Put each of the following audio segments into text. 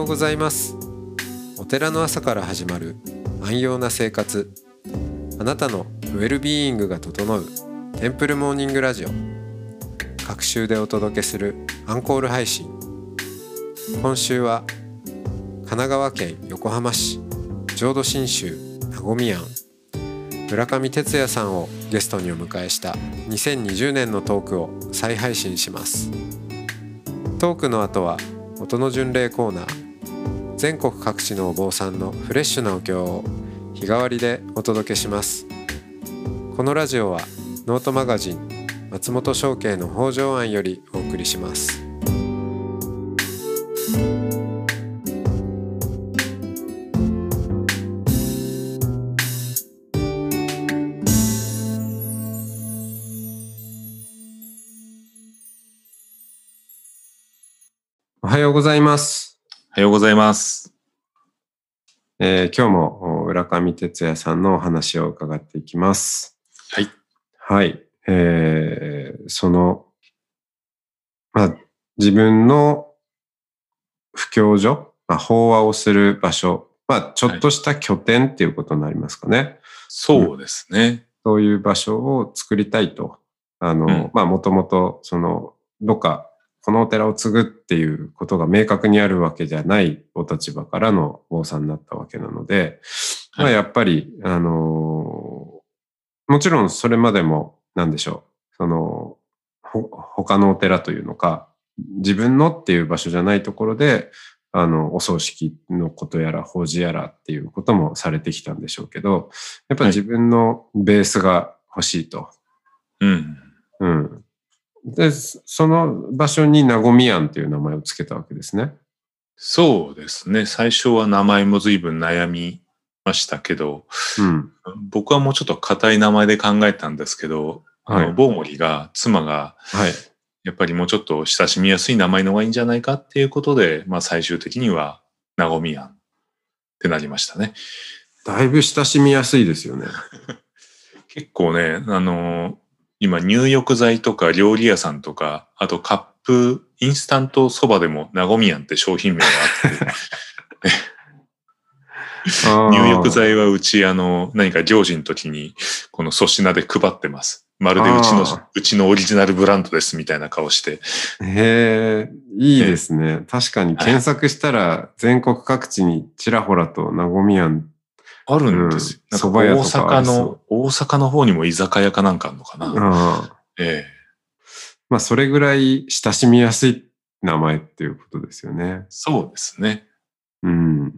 ようございます。お寺の朝から始まる安養な生活。あなたのウェルビーイングが整うテンプルモーニングラジオ。各週でお届けするアンコール配信。今週は神奈川県横浜市浄土真宗なごみ庵。村上哲也さんをゲストにお迎えした2020年のトークを再配信します。トークの後は音の巡礼コーナー。全国各地のお坊さんのフレッシュなお経を日替わりでお届けします。このラジオはノートマガジン松本商家の北条庵よりお送りします。おはようございます、おはようございます。えー今日もお浦上哲也さんのお話を伺っていきますはい。はい。えーその、まあ、自分の布教所、まあ、法話をする場所、まあ、ちょっとした拠点っていうことになりますかね。そうですね。そういう場所を作りたいと。あの、うんまあ、もともと、その、どっか、このお寺を継ぐっていうことが明確にあるわけじゃないお立場からの坊さんになったわけなので、まあ、はいやっぱり、あのもちろんそれまでも、なんでしょう、その、ほ、他のお寺というのか、自分のっていう場所じゃないところで、あの、お葬式のことやら、法事やらっていうこともされてきたんでしょうけど、やっぱり自分のベースが欲しいと。うん。うん。で、その場所になごみ庵っていう名前をつけたわけですね。そうですね。最初は名前も随分悩みましたけど、うん。僕はもうちょっと硬い名前で考えたんですけど、はいあの、ボウモリが、妻が、はい。やっぱりもうちょっと親しみやすい名前の方がいいんじゃないかっていうことで、まあ最終的には、なごみやんってなりましたね。だいぶ親しみやすいですよね。結構ね、あの今入浴剤とか料理屋さんとか、あとカップ、インスタントそばでもなごみやんって商品名があって、入浴剤はうち、あの、何か行事の時に、この粗品で配ってます。まるでうちのうちのオリジナルブランドですみたいな顔して。へえ、いいですね。確かに検索したら全国各地にちらほらとなごみ庵。あるんですよ。うん大阪の、大阪の方にも居酒屋かなんかあるのかな。ああええまあ、それぐらい親しみやすい名前っていうことですよね。そうですね。うん。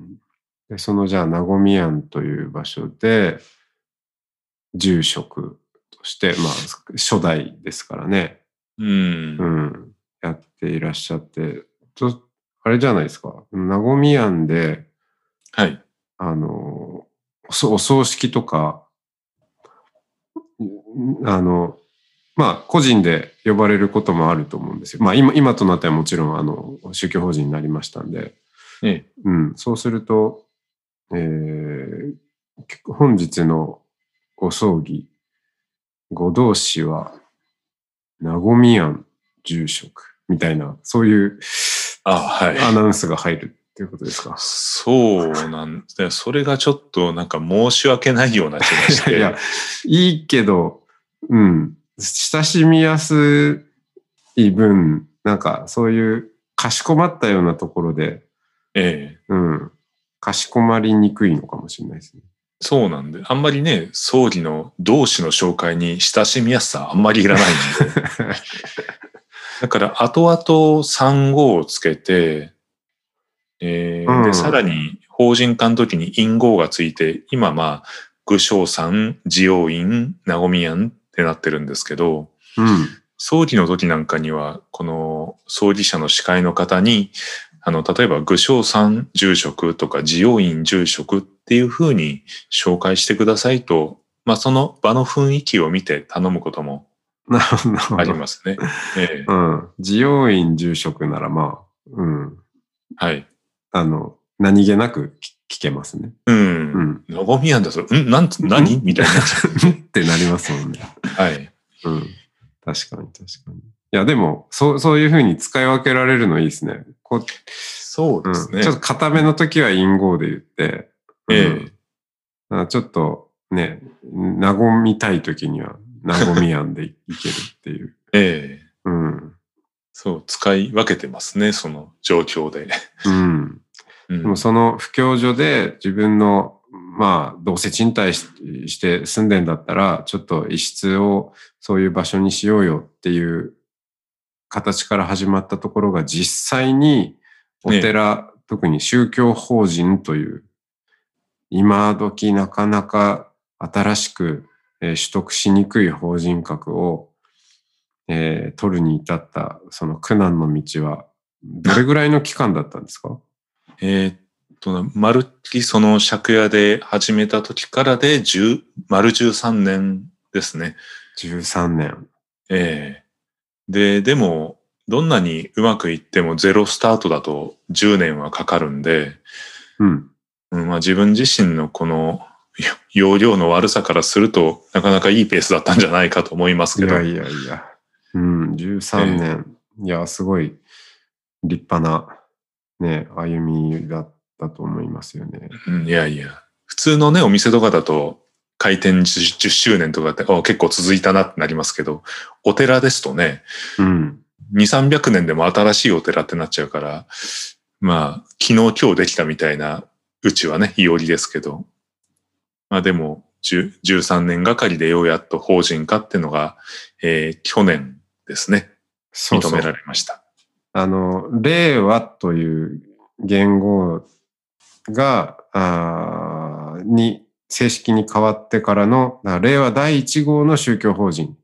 でそのじゃあ、なごみ庵という場所で、住職として、まあ、初代ですからね。うん。うん。やっていらっしゃって、と、あれじゃないですか。なごみ庵で、はい。あの、お葬式とか、んあの、まあ、個人で呼ばれることもあると思うんですよ。まあ、今、今となってはもちろん、あの、宗教法人になりましたんで、ええ。うん、そうすると、えー本日のご葬儀、ご同士は、なごみ庵住職みたいな、そういうあ、はい。アナウンスが入るっていうことですか？そうなんですね。それがちょっとなんか申し訳ないような気がして。いや、いいけど、うん、親しみやすい分、なんかそういうかしこまったようなところで、ええ。うん、かしこまりにくいのかもしれないですね。そうなんで、あんまりね、葬儀の同士の紹介に親しみやすさあんまりいらないんで。だから、後々産後をつけて、えーうんで、さらに法人化の時に印号がついて、今まあ、具象さん、慈王院、なごみやんってなってるんですけど、うん。葬儀の時なんかには、この葬儀者の司会の方に、あの、例えば、具象さん住職とか、慈王院住職っていう風に紹介してくださいと、まあ、その場の雰囲気を見て頼むことも。ありますね。ええうん。慈養院住職ならまあ、うん。はい。あの、何気なく聞聞けますね。う。うんん。のごみやんだと、ん？なんつ、何？みたいな。ってなりますもんね。はい。うん。確かに確かに。や、でも、そう、そういうふうに使い分けられるのいいですね。こうそうですね。うんちょっと固めの時は陰語で言って、えうんあちょっとね、和みたい時には、和みやんでいけるっていう。ええうん。そう、使い分けてますね、その状況で。うん。うん。でもその不況所で自分の、まあ、どうせ賃貸しして住んでんだったら、ちょっと一室をそういう場所にしようよっていう形から始まったところが実際にお寺、特に宗教法人という、今時なかなか新しく、えー取得しにくい法人格を、えー取るに至ったその苦難の道は、どれぐらいの期間だったんですか？えーっとね、まるっきりその借家で始めた時からで10、丸13年ですね。13年。ええで、でも、どんなにうまくいってもゼロスタートだと10年はかかるんで、うん。うんまあ、自分自身のこのよ容量の悪さからするとなかなかいいペースだったんじゃないかと思いますけど。いやいやいや。うん、13年。いや、すごい立派な、ね、歩みだったと思いますよね。うんいやいや。普通のね、お店とかだと開店 10, 10周年とかってあ結構続いたなってなりますけど、お寺ですとね、うん。2、300年でも新しいお寺ってなっちゃうから、まあ、昨日今日できたみたいなうちはね、いおりですけど、まあでも、10 13年がかりでようやっと法人化っていうのが、えー去年ですね、認められました。あの、令和という言語が、あーに正式に変わってからの、令和第1号の宗教法人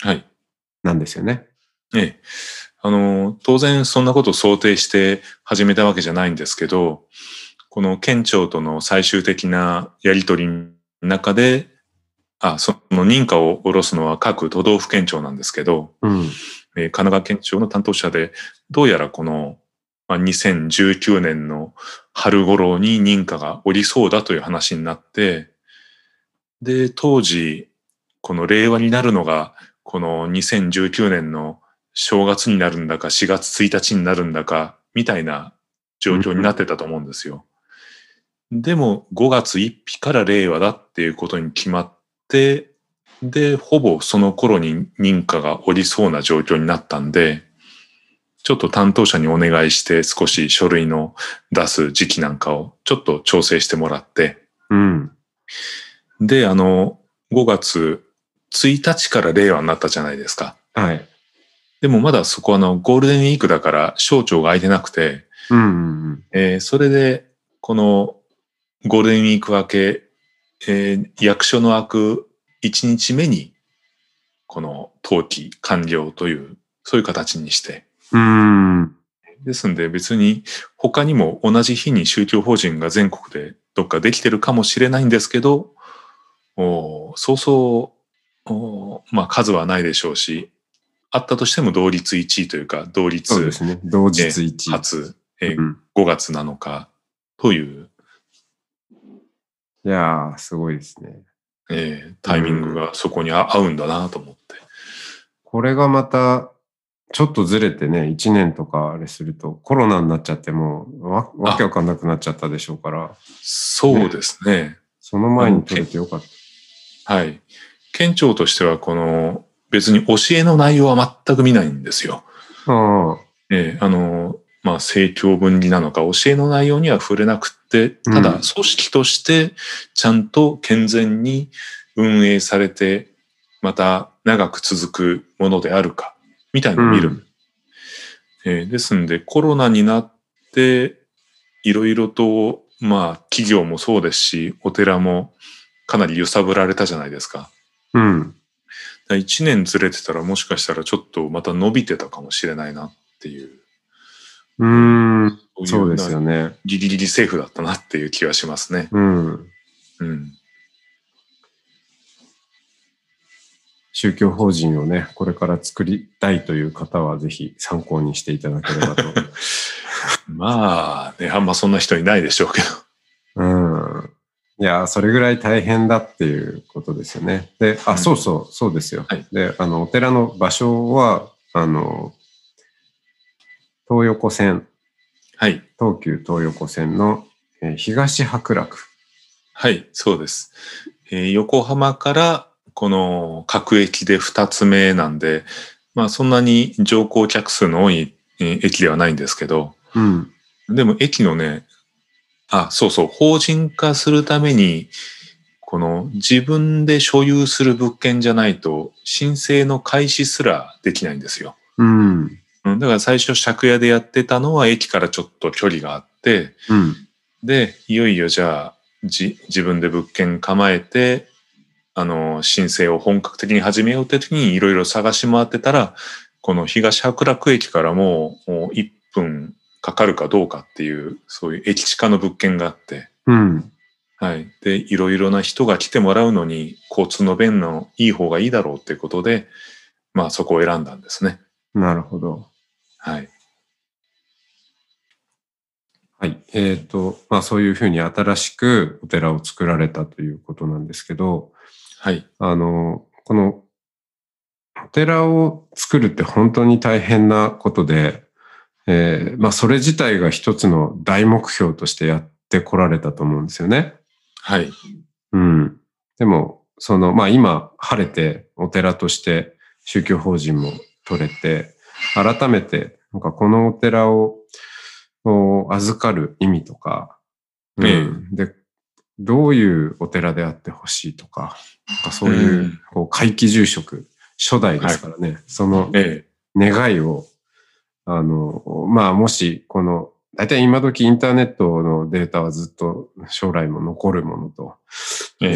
はい。なんですよね。ええ。あの、当然そんなことを想定して始めたわけじゃないんですけど、この県庁との最終的なやりとりの中で、あ、その認可を下ろすのは各都道府県庁なんですけど、うん。え神奈川県庁の担当者で、どうやらこの、まあ、2019年の春頃に認可が下りそうだという話になって、で、当時、この令和になるのが、この2019年の正月になるんだか、4月1日になるんだか、みたいな状況になってたと思うんですよ。でも、5月1日から令和だっていうことに決まって、で、ほぼその頃に認可が下りそうな状況になったんで、ちょっと担当者にお願いして少し書類の出す時期なんかをちょっと調整してもらって、うん。で、あの、5月1日から令和になったじゃないですか。はい。でもまだそこあのゴールデンウィークだから省庁が空いてなくて、うんうんうん。えーそれでこのゴールデンウィーク明け、えー役所の開く1日目にこの登記完了という、そういう形にして、うん。ですんで別に他にも同じ日に宗教法人が全国でどっかできてるかもしれないんですけど、おーそうそう、おーまあ数はないでしょうし、あったとしても同率1位というか、同率そうですね。同日一。初、えーうん5月7日という、いやー、すごいですね。えータイミングがそこにあ合うんだなと思って。これがまた、ちょっとずれてね、1年とかあれすると、コロナになっちゃってもうわ、わけわかんなくなっちゃったでしょうから、そうですね。その前に取れてよかった。はい。県庁としてはこの別に教えの内容は全く見ないんですよ。ああ、えーあの、まあ、政教分離なのか、教えの内容には触れなくって、ただ、うん組織として、ちゃんと健全に運営されて、また長く続くものであるか、みたいなのを見る。うんえーですんで、コロナになって、いろいろと、まあ、企業もそうですし、お寺もかなり揺さぶられたじゃないですか。うん。1年ずれてたらもしかしたらちょっとまた伸びてたかもしれないなっていう。うーん。いそうですよね。ギリギリセーフだったなっていう気がしますね。うん。うん。宗教法人をね、これから作りたいという方は、ぜひ参考にしていただければと。まあ、ね、あんまそんな人いないでしょうけど。うん。いや、それぐらい大変だっていうことですよね。で、あ、うんそうそう、そうですよ。はいで、あの、お寺の場所は、あの、東横線、はい。東急東横線の、えー東白楽。はい、そうです。えー横浜からこの各駅で2つ目なんで、まあそんなに乗降客数の多いえー駅ではないんですけど、うん。でも駅のね、あ、そうそう、法人化するために、この自分で所有する物件じゃないと申請の開始すらできないんですよ。うん。うんだから最初借家でやってたのは駅からちょっと距離があって、うん。で、いよいよじゃあ、じ、自分で物件構えて、あの、申請を本格的に始めようって時にいろいろ探し回ってたら、この東白楽駅からもうもう1分かかるかどうかっていう、そういう駅地下の物件があって、うん。はい。で、いろいろな人が来てもらうのに、交通の便のいい方がいいだろうっていうことで、まあそこを選んだんですね。なるほど。はい。はい。えっ、と、まあそういうふうに新しくお寺を作られたということなんですけど、はい。あの、このお寺を作るって本当に大変なことで、えーまあそれ自体が一つの大目標としてやってこられたと思うんですよね。はい。うん。でも、その、まあ今晴れてお寺として宗教法人も取れて、改めて、なんかこのお寺を預かる意味とか、うん。えで、どういうお寺であってほしいとか、なんかそういう、うん。こう、会期住職、初代ですからね、そのえ願いを、あの、まあ、もし、この、大体今時インターネットのデータはずっと将来も残るものと、ええ。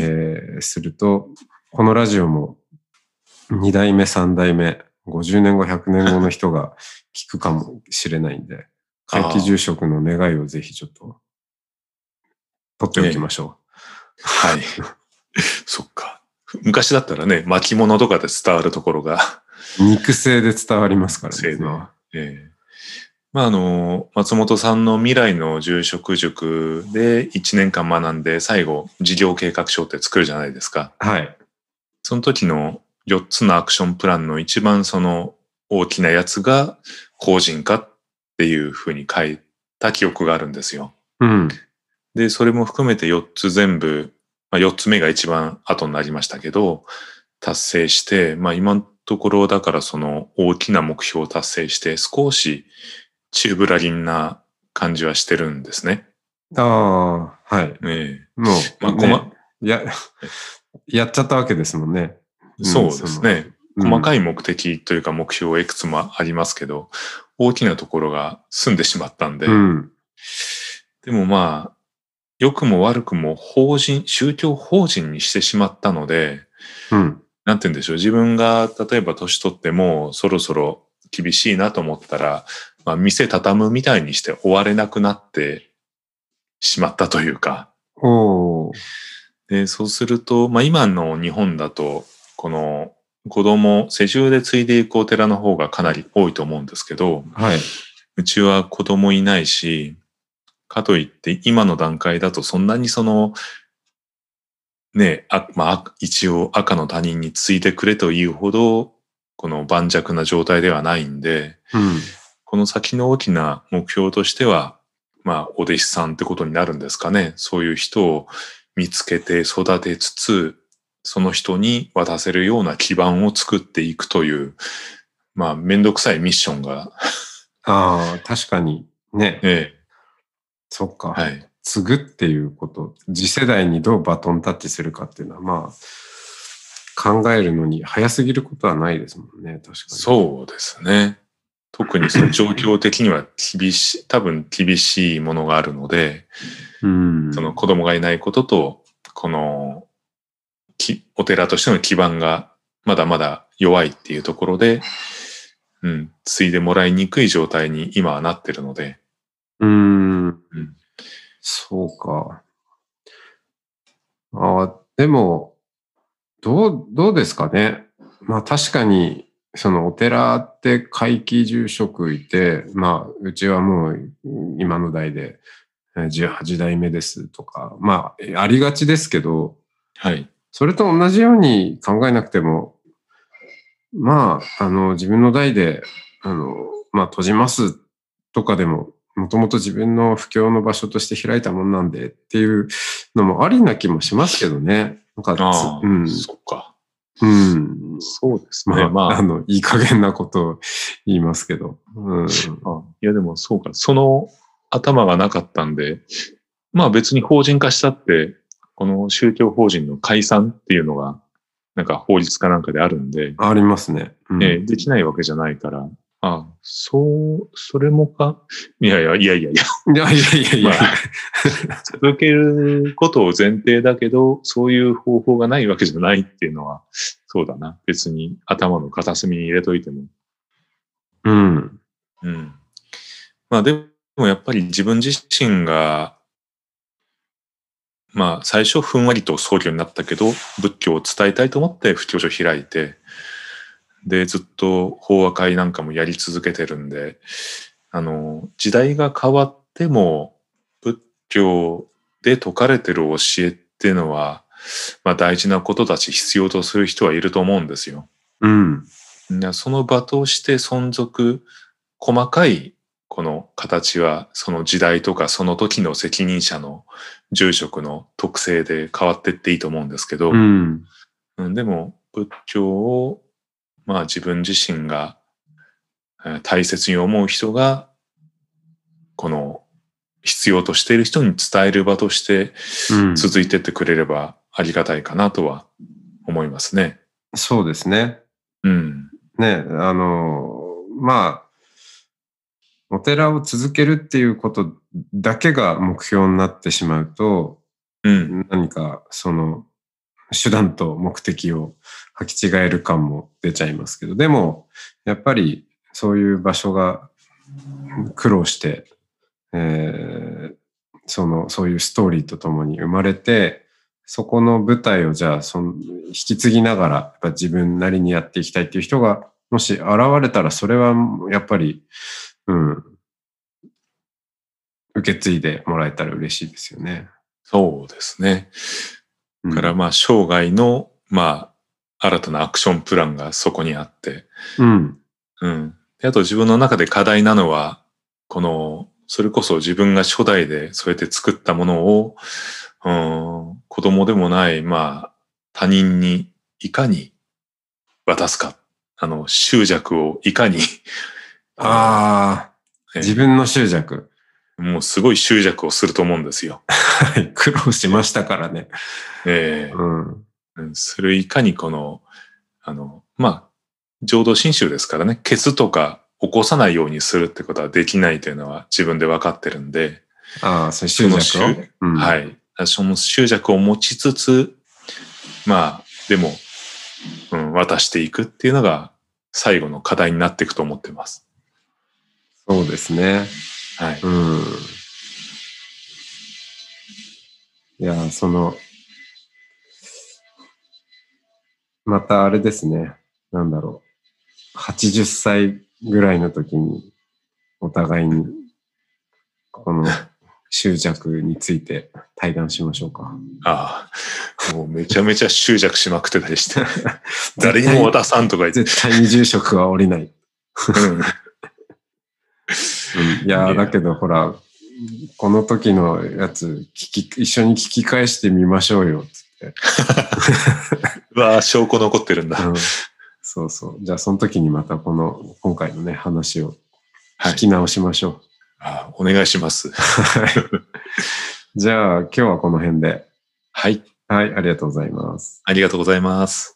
えーすると、このラジオも2代目、3代目、50年後、100年後の人が聞くかもしれないんで、会期住職の願いをぜひちょっと、取っておきましょはい。そっか。昔だったらね、巻物とかで伝わるところが、う。肉声で伝わりますからね。ええまあ、あの、松本さんの未来の住職塾で1年間学んで、最後、事業計画書って作るじゃないですか。はい。その時の4つのアクションプランの一番その大きなやつが、法人化っていうふうに書いた記憶があるんですよ。うん。で、それも含めて4つ全部、まあ、4つ目が一番後になりましたけど、達成して、まあ今のところだからその大きな目標を達成して少しチューブラリンな感じはしてるんですね。ああ、はい。えもう、まあね細や、やっちゃったわけですもんね。えそうですね。細かい。い目的というか目標はいくつもありますけど、大きなところが済んでしまったんで、うん。でもまあ、良くも悪くも法人、宗教法人にしてしまったので、うん。なんて言うんでしょう。自分が例えば年取ってもそろそろ厳しいなと思ったら、まあ、店畳むみたいにして終われなくなってしまったというか。で、そうすると、まあ今の日本だと、この子供、世襲で継いでいくお寺の方がかなり多いと思うんですけど、はい。うちは子供いないし、かといって今の段階だとそんなにその、ねあ、まあ、一応赤の他人に継いでくれというほど、この盤石な状態ではないんで、うん。この先の大きな目標としては、まあ、お弟子さんってことになるんですかね。そういう人を見つけて育てつつ、その人に渡せるような基盤を作っていくという、まあ、めんどくさいミッションが、ああ、確かに。ね。えそっか。え、はい。継ぐっていうこと、次世代にどうバトンタッチするかっていうのは、まあ、考えるのに早すぎることはないですもんね、確かに。そうですね。特にその状況的には厳しい、多分厳しいものがあるので、う。うん。その子供がいないことと、この、きお寺としての基盤がまだまだ弱いっていうところで、うん、継いでもらいにくい状態に今はなってるので、うん。うんそうか。ああ、でも、どう、どうですかね。まあ確かに、そのお寺って会期住職いて、まあうちはもう今の代でえー18代目ですとか、まあありがちですけど、はい。それと同じように考えなくても、まあ、あの、自分の代で、あの、まあ、閉じますとかでも、もともと自分の布教の場所として開いたもんなんでっていうのもありな気もしますけどね。なんか、ああ、うん。そっか。うん。そうですね。まあ、まあ、あの、いい加減なことを言いますけど。うん。あいやでもそうか。その頭がなかったんで、まあ別に法人化したって、この宗教法人の解散っていうのが、なんか法律かなんかであるんで、ありますね。うんえーできないわけじゃないから、あそう、それもか？いやいや、いやいやいや、いやいやいやいや。まあ続けることを前提だけど、そういう方法がないわけじゃないっていうのは、そうだな。別に頭の片隅に入れといても。うん。うん。まあでもやっぱり自分自身が、まあ最初ふんわりと僧侶になったけど、仏教を伝えたいと思って布教所開いて、で、ずっと法話会なんかもやり続けてるんで、あの、時代が変わっても、仏教で説かれてる教えっていうのは、まあ大事なことだし必要とする人はいると思うんですよ。うん。なその場として存続、細かいこの形はその時代とかその時の責任者の住職の特性で変わってっていいと思うんですけど、うん。うんでも仏教をまあ自分自身がえー大切に思う人がこの必要としている人に伝える場としてうん。続いてってくれればありがたいかなとは思いますね。そうですね。うん。ね、あの、まあ、お寺を続けるっていうことだけが目標になってしまうと、うん。何かその手段と目的を履き違える感も出ちゃいますけど、でも、やっぱりそういう場所が苦労して、えーその、そういうストーリーとともに生まれて、そこの舞台をじゃあ、その、引き継ぎながら、やっぱ自分なりにやっていきたいっていう人が、もし現れたら、それはやっぱり、うん、受け継いでもらえたら嬉しいですよね。そうですね。うんからまあ生涯のまあ新たなアクションプランがそこにあって、うん。うん。であと自分の中で課題なのは、この、それこそ自分が初代でそうやって作ったものを、うん、子供でもない、まあ他人にいかに渡すか。あの、執着をいかに、ああ、え自分の執着。もうすごい執着をすると思うんですよ。はい、苦労しましたからね。ええうん。うんするいかにこの、あの、まあ、浄土真宗ですからね、ケツとか起こさないようにするってことはできないというのは自分で分かってるんで、ああ、そ執着を？うん、。はいい。その執着を持ちつつ、まあ、でも、うん、渡していくっていうのが最後の課題になっていくと思ってます。そうですね。はい。うん。いや、その、またあれですね。なんだろう。80歳ぐらいの時に、お互いに、この執着について対談しましょうか。ああ、もうめちゃめちゃ執着しまくってたりして、誰にも渡さんとか言って、絶対に住職は降りない。うんうんいやー、だけどほら、この時のやつ、聞き、一緒に聞き返してみましょうよ、つって。うわあ、証拠残ってるんだ。うんそうそう。じゃあ、その時にまたこの、今回のね、話をはい聞き直しましょあお願いします。う。はい。じゃあ、今日はこの辺で。はい。はい、ありがとうございます。ありがとうございます。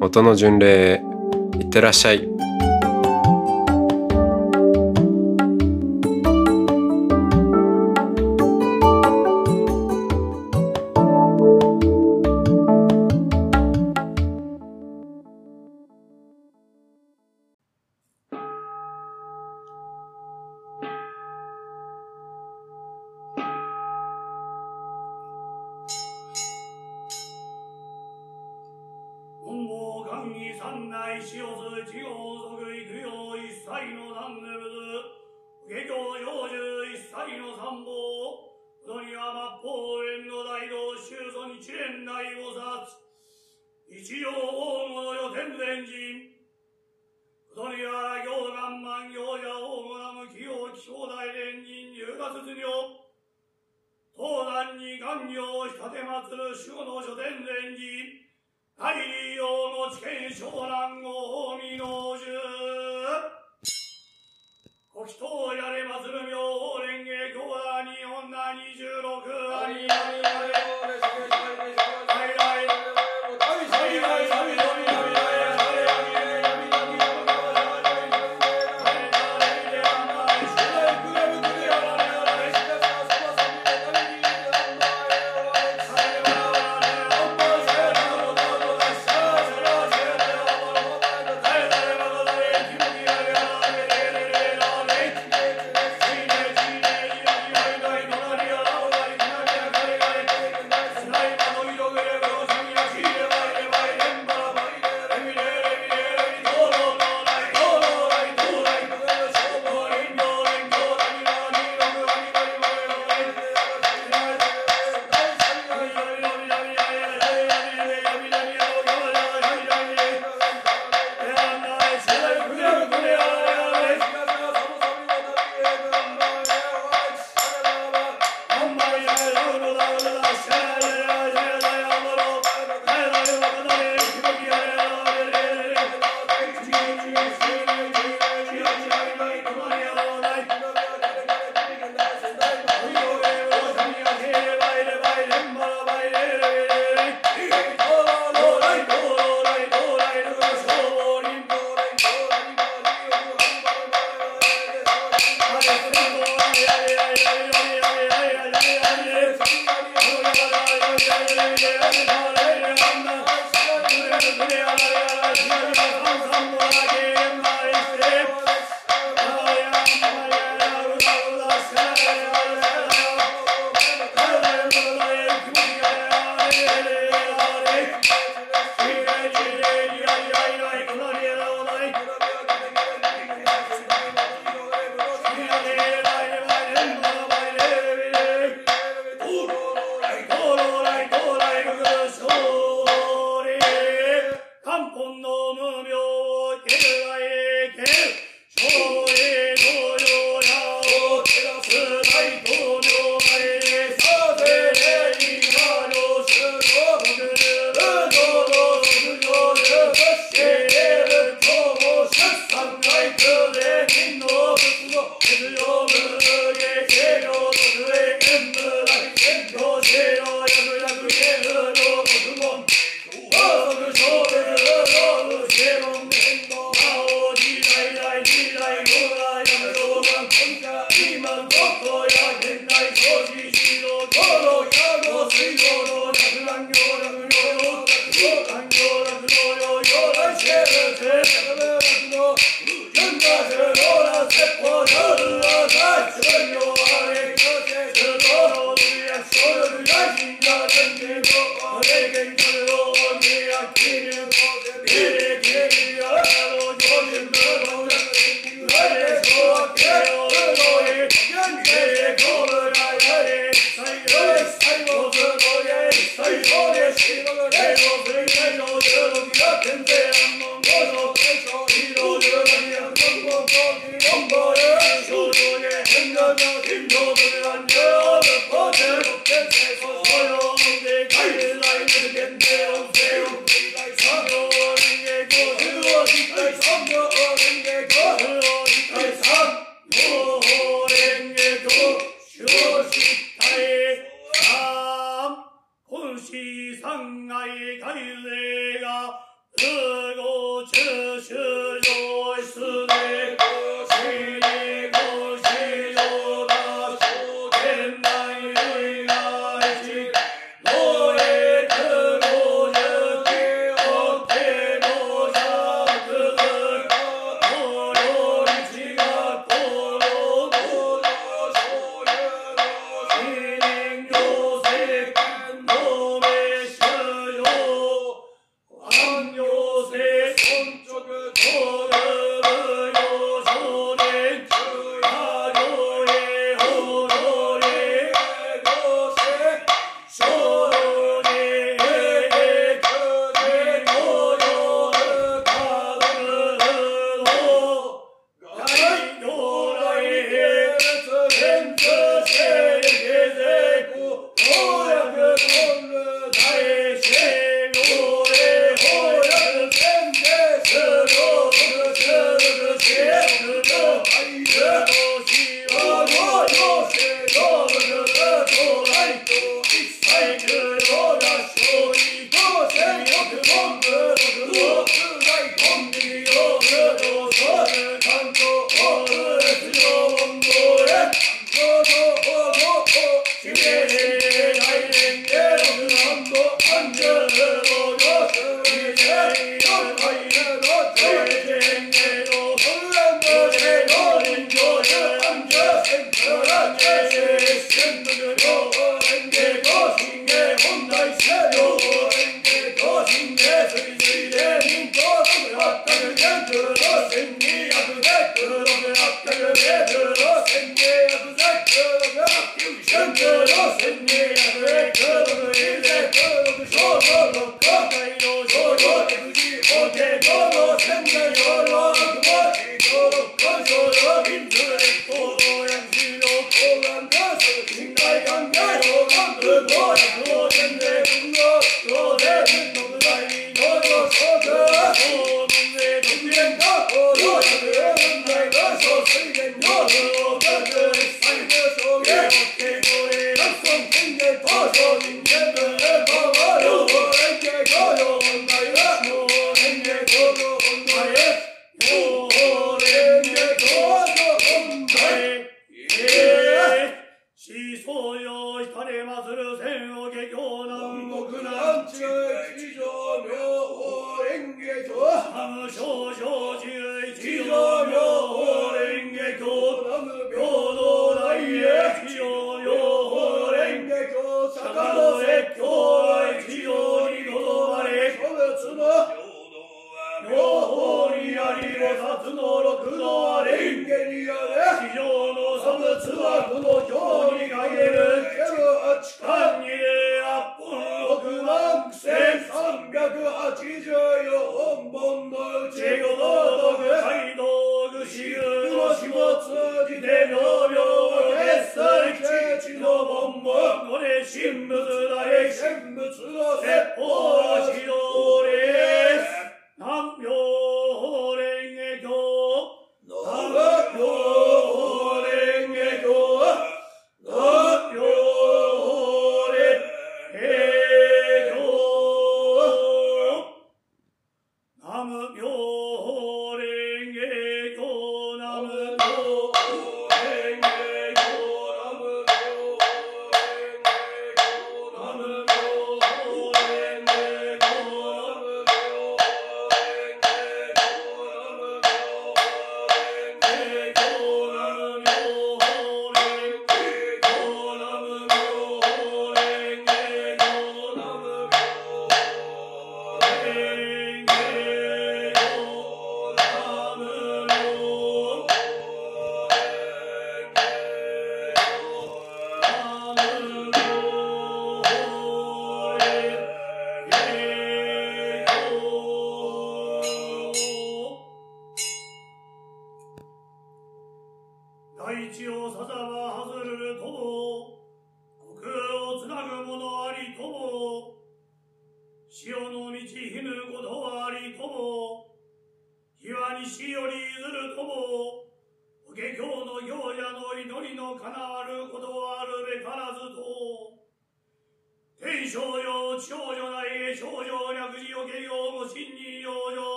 音の巡礼へいってらっしゃい。yes.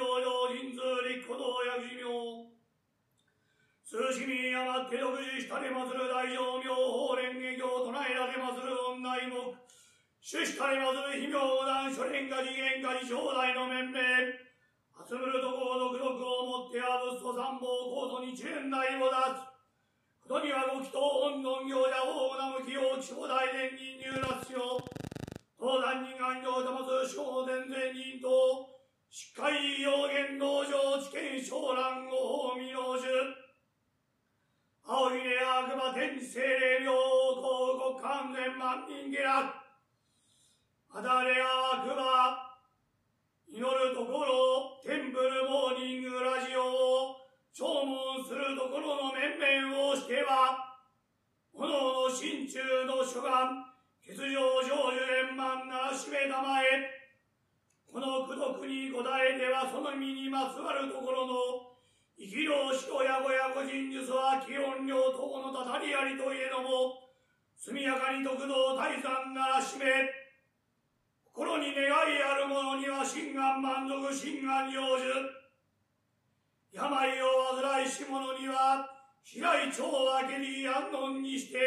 教六根養生、人数立古道薬師名。数市民余って独自したれまする大乗明法蓮華経唱えられまする女内目。主したれまする非明断諸蓮華次元華次正代の面々。集むるところ独独をもってあぶすと三宝コートに一連大を出す。ことにはご祈祷本尊行者大名向きを地方大伝人入辣しよ。東山人安城玉津小伝前人と、しっかり要言道場知見昇蘭ご法未納樹。青ひね悪魔天地精霊明王国完全万人下落。あだれ悪魔、祈るところ、テンプルモーニングラジオを、弔問するところの面々をしては、炎の心中の諸願、欠場成就円満ならしめたまえ、この苦毒に答えてはその身にまつわるところの、生きろしろやごやご人術は気温量等のたたりありといえども、速やかに得道大山ならしめ、心に願いある者には心願満足心願成就。病を患いし者には、平井町明けに安穏にして、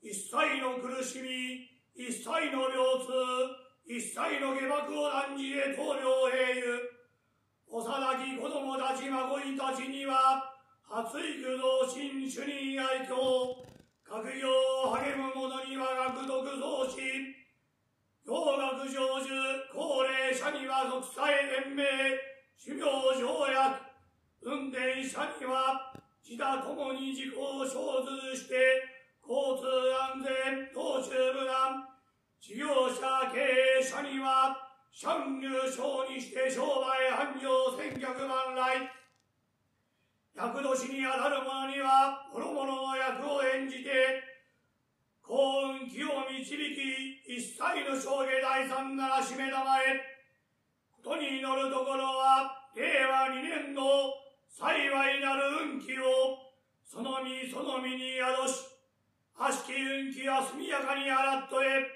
一切の苦しみ、一切の病痛、一切の下幕を断じへ棟梁平ゆ。幼き子供たち孫いたちには、発育増進主任愛嬌、学業を励む者には学読増進、洋学成就、高齢者には属さえ連盟、修行条約、運転者には自他ともに事故を生ずして交通安全、道中無難、事業者経営者には参入賞にして商売繁盛千客万来。役年にあたる者には諸々の役を演じて幸運気を導き一切の生涯第三ならしめたまえことに祈るところは令和2年の幸いなる運気を、その身その身に宿し、悪しき運気は速やかに洗っとえ、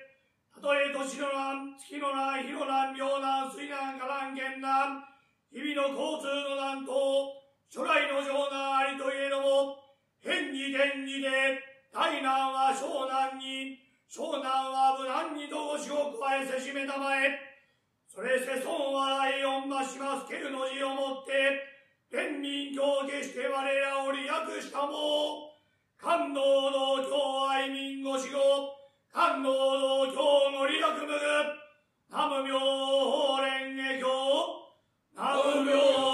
とえ年の難、月の難、日の難、病難、水難、火難、源難、日々の交通の難と、初来の情難ありといえども、変に天にで、大難は小難に、小難は無難にとごしを加えせしめたまえ、それせ損笑いを増しますけるの字をもって、天民教下して我らを利益したも、感動の教愛民ご死後、感動の教の利益む。ぐ、ナム妙法蓮華経、ナム妙